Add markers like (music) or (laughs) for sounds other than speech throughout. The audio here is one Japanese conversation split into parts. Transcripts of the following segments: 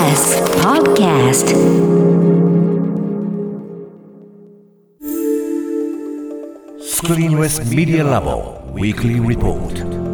TBS Podcast Screenless Media Lab Weekly Report.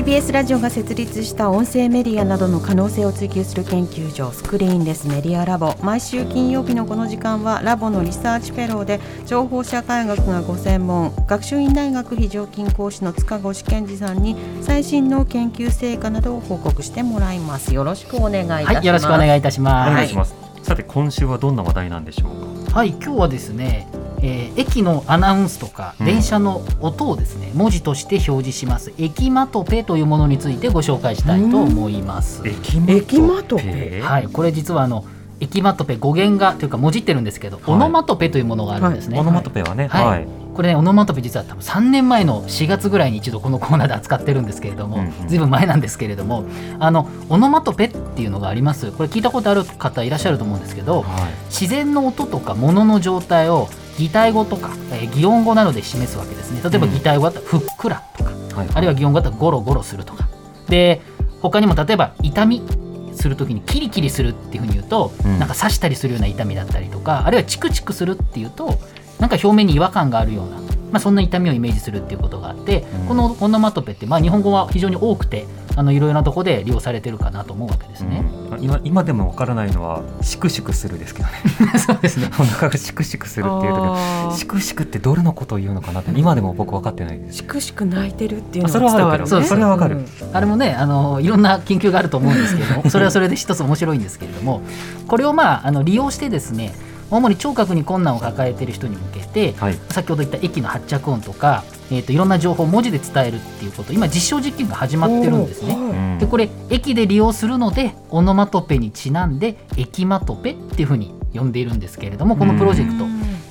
TBS ラジオが設立した音声メディアなどの可能性を追求する研究所スクリーンレスメディアラボ毎週金曜日のこの時間はラボのリサーチフェローで情報社会学がご専門学習院大学非常勤講師の塚越健二さんに最新の研究成果などを報告してもらいますよろしくお願いいたします、はい、よろしくお願いいたします。お願いします。さて今週はどんな話題なんでしょうか？はい、今日はですね、えー駅のアナウンスとかうん。電車の音をですね、文字として表示します。駅マトペというものについてご紹介したいと思います。駅駅マトペはい、これ実はあの駅マトペ語源がというかもじってるんですけど、い。オノマトペというものがあるんですね。オノマトペはね、はい。はい。これねオノマトペ実は多分3年前の4月ぐらいに一度このコーナーで扱ってるんですけれども、うんうん。ずいぶん前なんですけれどもあのオノマトペっていうのがあります。これ聞いたことある方いらっしゃると思うんですけどはい。自然の音とか物の状態を擬態語とか、えー擬音語などで示すわけですね。例えばうん。擬態語だったらふっくらとか、はい。あるいは擬音語だったらゴロゴロするとか。で他にも例えば痛みするときにキリキリするっていうふうに言うと、うん。なんか刺したりするような痛みだったりとかあるいはチクチクするっていうとなんか表面に違和感があるような、まあ、そんな痛みをイメージするっていうことがあって、うん。このオノマトペって、まあ、日本語は非常に多くてあのいろいろなところで利用されてるかなと思うわけですね。うん。今今でもわからないのはシクシクするですけどね。(laughs) そうですね。(laughs) お腹がシクシクするっていう時シクシクってどれのことを言うのかなって今でも僕分かってないです。しくしく泣いてるっていうのあそれはが伝わるね。それはわかる。うん。あれもねあのいろんな研究があると思うんですけれどもそれはそれで一つ面白いんですけれどもこれをまああの利用してですね主に聴覚に困難を抱えている人に向けてはい。先ほど言った駅の発着音とか、えー、といろんな情報を文字で伝えるっていうこと今実証実験が始まってるんですね。おーうんでこれ駅で利用するのでオノマトペにちなんで駅マトペっていうふうに呼んでいるんですけれどもこのプロジェクト、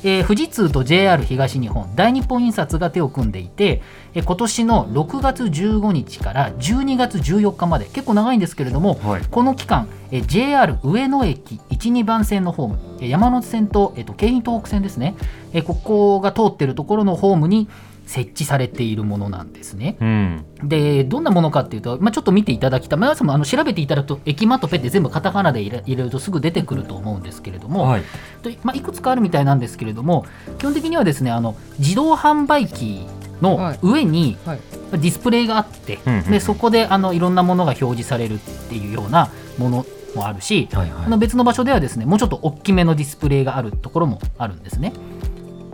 えー富士通と JR 東日本大日本印刷が手を組んでいて、えー今年の6月15日から12月14日まで結構長いんですけれどもはい。この期間、えー JR 上野駅12番線のホームえー山手線と,、えーと京浜東北線ですね、えーここが通っているところのホームに設置されているものなんですね。うん。でどんなものかっていうと、まあ、ちょっと見ていただきたい皆さんもあの調べていただくと「駅マトペ」って全部カタカナで入れるとすぐ出てくると思うんですけれども、はい。とまあ、いくつかあるみたいなんですけれども基本的にはですねあの自動販売機の上にはいディスプレイがあって、うんうんうんでそこであのいろんなものが表示されるっていうようなものもあるし、はい。あの別の場所ではですねもうちょっと大きめのディスプレイがあるところもあるんですね。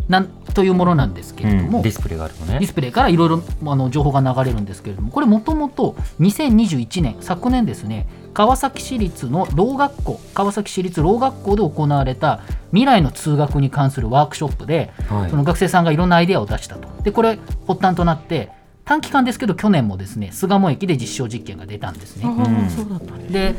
なんというものなんですけれども、うんディスプレイがあるのねディ。スプレイからいろいろあの情報が流れるんですけれどもこれもともと2021年昨年ですね川崎市立の老学校川崎市立老学校で行われた未来の通学に関するワークショップではいその学生さんがいろんなアイデアを出したとでこれ発端となって短期間ですけど去年もですね巣鴨駅で実証実験が出たんですね。うんそうだったねで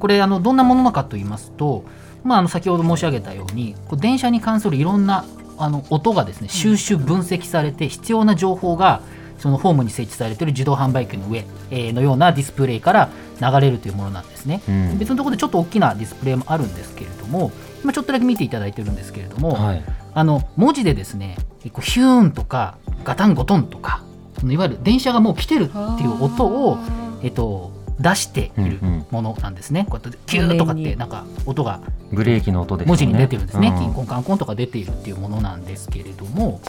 これあのどんなものなのかと言いますと、まあ、あの先ほど申し上げたようにこう電車に関するいろんなあの音がですね収集分析されて必要な情報がそのホームに設置されている自動販売機の上えーのようなディスプレイから流れるというものなんですね。うん別のところでちょっと大きなディスプレイもあるんですけれども今ちょっとだけ見ていただいてるんですけれども、はい。あの文字でですねヒューンとかガタンゴトンとかそのいわゆる電車がもう来てるっていう音を、えっと、出しているうんうんものなんですね。こうやってキューとかってなんか音がブレーキの音で。文字に出てるんですね。うんキンコンカンコンとか出ているっていうものなんですけれども。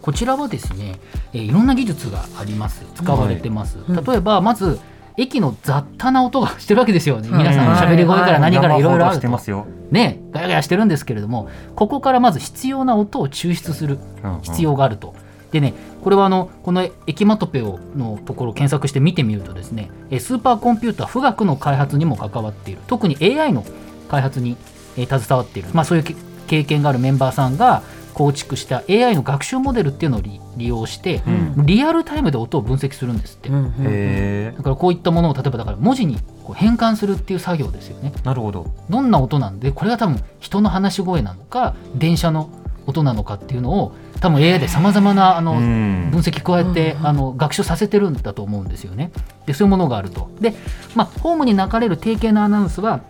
こちらはですね、えーいろんな技術があります使われてます、はい例えばまず駅の雑多な音がしてるわけですよね皆さんうん喋り声から何からいろいろあるとてますよ。ねガヤガヤしてるんですけれどもここからまず必要な音を抽出するうんうん必要があると。でね、これはあのこのエキマトペをのところを検索して見てみるとですね、えスーパーコンピューター富岳の開発にも関わっている、特に AI の開発に、えー携わっている、まあ、そういうけ経験があるメンバーさんが構築した AI の学習モデルっていうのを利利用して、うんリアルタイムで音を分析するんですって。うんうんへだからこういったものを例えばだから文字にこう変換するっていう作業ですよね。え。なるほど。どんな音なんでこれが多分人の話し声なのか電車の音なのかっていうのを多分 AI でさまざまなあのうん分析加えてうんあの学習させてるんだと思うんですよね。でそういうものがあると。で、まあ、ホームに流れる定型のアナウンスは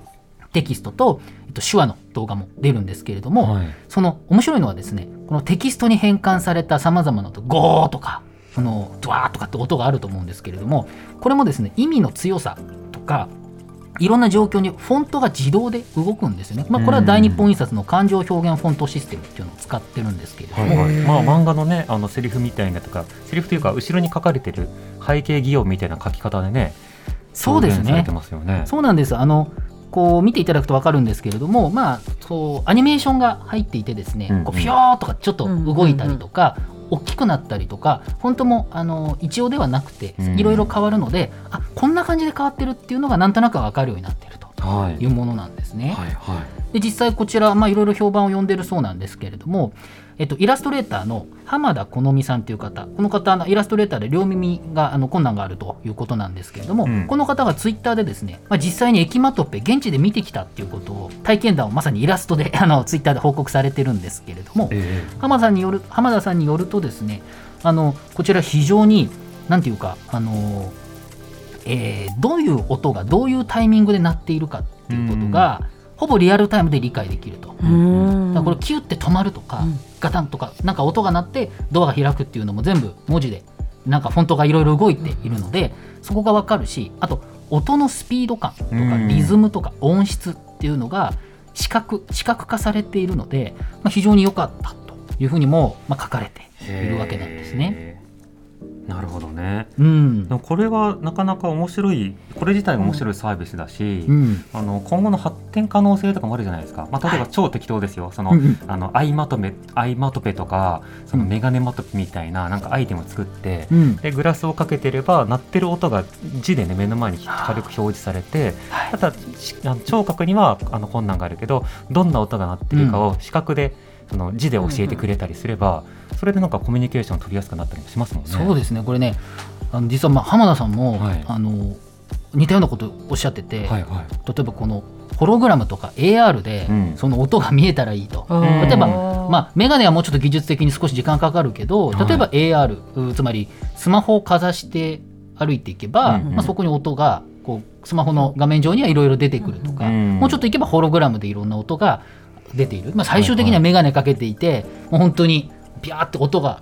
テキストと、えっと、手話の動画も出るんですけれども、はい。その面白いのはですねこのテキストに変換されたさまざまな音ゴーとかこのドワーとかって音があると思うんですけれどもこれもですね意味の強さとかいろんな状況にフォントが自動で動くんですよね、まあ、これは大日本印刷の感情表現フォントシステムっていうのを使ってるんですけれども、はいはい、まあ漫画のねあのセリフみたいなとかセリフというか後ろに書かれてる背景擬音みたいな書き方でねそうですね。表現されてますよね。そうなんです。あのこう見ていただくと分かるんですけれども、まあ、そうアニメーションが入っていてですね、うん。うんこうピョーとかちょっと動いたりとか、大きくなったりとかフォントもあの一応ではなくてうん。いろいろ変わるので、あこんな感じで変わってるっていうのがなんとなく分かるようになっているとはい。いうものなんですね。はいはい。で実際こちら、まあ、いろいろ評判を呼んでるそうなんですけれども、えっと、イラストレーターの浜田好美さんという方。この方あのイラストレーターで両耳があの困難があるということなんですけれども、うん。この方がツイッターでですね、まあ、実際にエキマトペ現地で見てきたっていうことを体験談をまさにイラストで (laughs) あのツイッターで報告されてるんですけれども、え浜田さんによる浜田さんによるとですねあのこちら非常になんていうかあの、えーどういう音がどういうタイミングで鳴っているかっていうことが、ほぼリアルタイムで理解できると。からこれキュッて止まるとか、うん。ガタンとかなんか音が鳴ってドアが開くっていうのも全部文字でなんかフォントがいろいろ動いているのでそこがわかるしあと音のスピード感とかうん。リズムとか音質っていうのが視覚視覚化されているので、まあ、非常に良かったというふうにも、まあ、書かれているわけなんですね。なるほどね。うん。でもこれはなかなか面白いこれ自体が面白いサービスだし、うん。あの今後の発展可能性とかもあるじゃないですか、まあ、例えば超適当ですよ、その、うんうん。あのアイマトペアイマトペとかそのメガネマトペみたいななんかアイテムを作って、うん。でグラスをかけてれば鳴ってる音が字でね目の前に軽く表示されてはい。ただ聴覚にはあの困難があるけどどんな音が鳴ってるかを視覚で、その字で教えてくれたりすれば、それでなんかコミュニケーション取りやすくなったりもしますもんね。そうですねこれねあの実はまあ浜田さんも、はい。あの似たようなことをおっしゃってて、はいはい。例えばこのホログラムとか AR でうん。その音が見えたらいいと、うん例えば、まあ、メガネはもうちょっと技術的に少し時間かかるけどはい。例えば AR、うつまりスマホをかざして歩いていけば、うんうん。まあ、そこに音がこうスマホの画面上にはいろいろ出てくるとか、うん。もうちょっといけばホログラムでいろんな音が出ている、まあ、最終的にはメガネかけていて、もう本当にピャーって音が。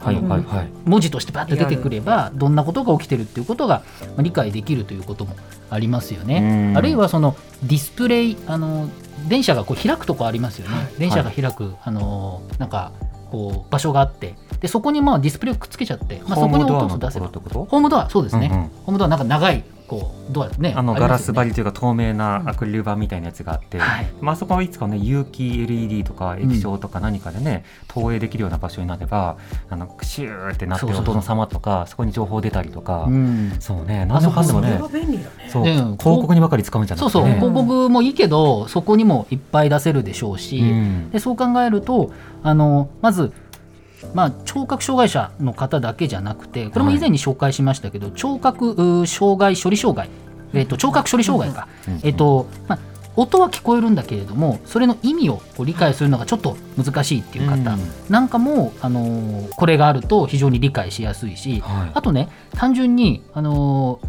文字としてバッと出てくればどんなことが起きてるっていうことがまあ理解できるということもありますようね。ん。あるいはそのディスプレイあの電車がこう開くとこありますよね。電車が開く、あのなんかこう場所があって。でそこにまあディスプレイをくっつけちゃって、まあ、そこに音を出せば。ホームドアそうですね、ホームドアなんか長いこうドアねあのガラス張りというか透明なアクリル板みたいなやつがあって、はい。まああそこはいつかね有機 LED とか液晶とか何かでね、投影できるような場所になればあのクシューってなってるそうそうそう。音の様とかそこに情報出たりとか、うん。そうね何でもかんでもね便利だね。そう、ね広告にばかり使うんじゃなそうそう、広告もいいけどそこにもいっぱい出せるでしょうし、うん。でそう考えるとあのまず、まあ、聴覚障害者の方だけじゃなくてこれも以前に紹介しましたけど、聴覚うー障害処理障害、えっと聴覚処理障害か、うんえっとまあ、音は聞こえるんだけれどもそれの意味をこう理解するのがちょっと難しいっていう方、うん。なんかも、あのーこれがあると非常に理解しやすいし、はいあとね単純に、あの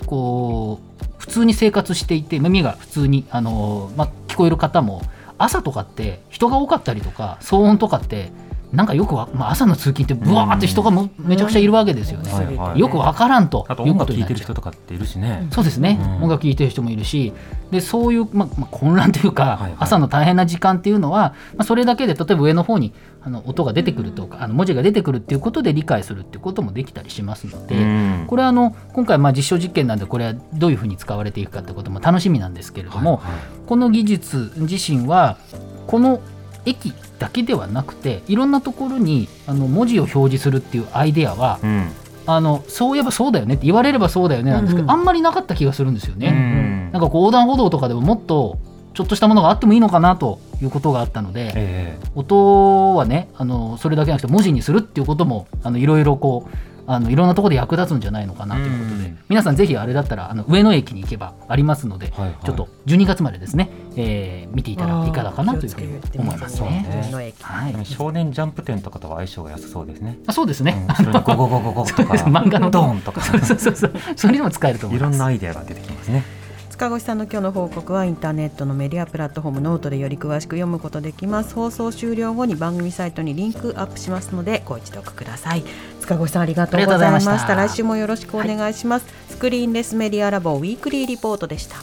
ーこう普通に生活していて耳が普通に、あのーまあ、聞こえる方も朝とかって人が多かったりとか騒音とかってなんかよくわ、まあ、朝の通勤ってブワーって人がもめちゃくちゃいるわけですよね。はいはい。よくわからんとあという音楽聴いてることになっちゃう。人とかっているしね、そうですね、うん。音楽聴いてる人もいるし。でそういう、まあまあ、混乱というか、はいはい。朝の大変な時間っていうのは、まあ、それだけで例えば上の方にあの音が出てくるとかあの文字が出てくるっていうことで理解するっていうこともできたりしますので、うん。これはあの今回まあ実証実験なんでこれはどういうふうに使われていくかってことも楽しみなんですけれども、はいはい。この技術自身はこの駅だけではなくていろんなところにあの文字を表示するっていうアイデアは、うん。あのそういえばそうだよねって言われればそうだよねなんですけど、うんうん。あんまりなかった気がするんですよね。うんなんかこう横断歩道とかでももっとちょっとしたものがあってもいいのかなということがあったので、ええ。音はねあのそれだけじゃなくて文字にするっていうこともあのいろいろこうあのいろんなところで役立つんじゃないのかなということで、うん皆さんぜひあれだったらあの上野駅に行けばありますので、はいはいちょっと12月までですね、えー見ていたらいかがかなというふうに思いますね。ねはい少年ジャンプ展とかとは相性が良さそうですね。あそうですね、うんゴゴゴゴゴとか漫画のドーンとかそうそうそうそうそれでも使えると思います。いろんなアイデアが出てきますね。塚越さんの今日の報告はインターネットのメディアプラットフォームノートでより詳しく読むことできます放送終了後に番組サイトにリンクアップしますのでご一読ください塚越さんありがとうございましたありがとうございました来週もよろしくお願いします、スクリーンレスメディアラボウィークリーリポートでした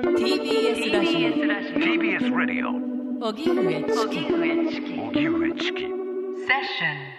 TBS ラジ TBS Radio オ荻上チキ荻上チキセッション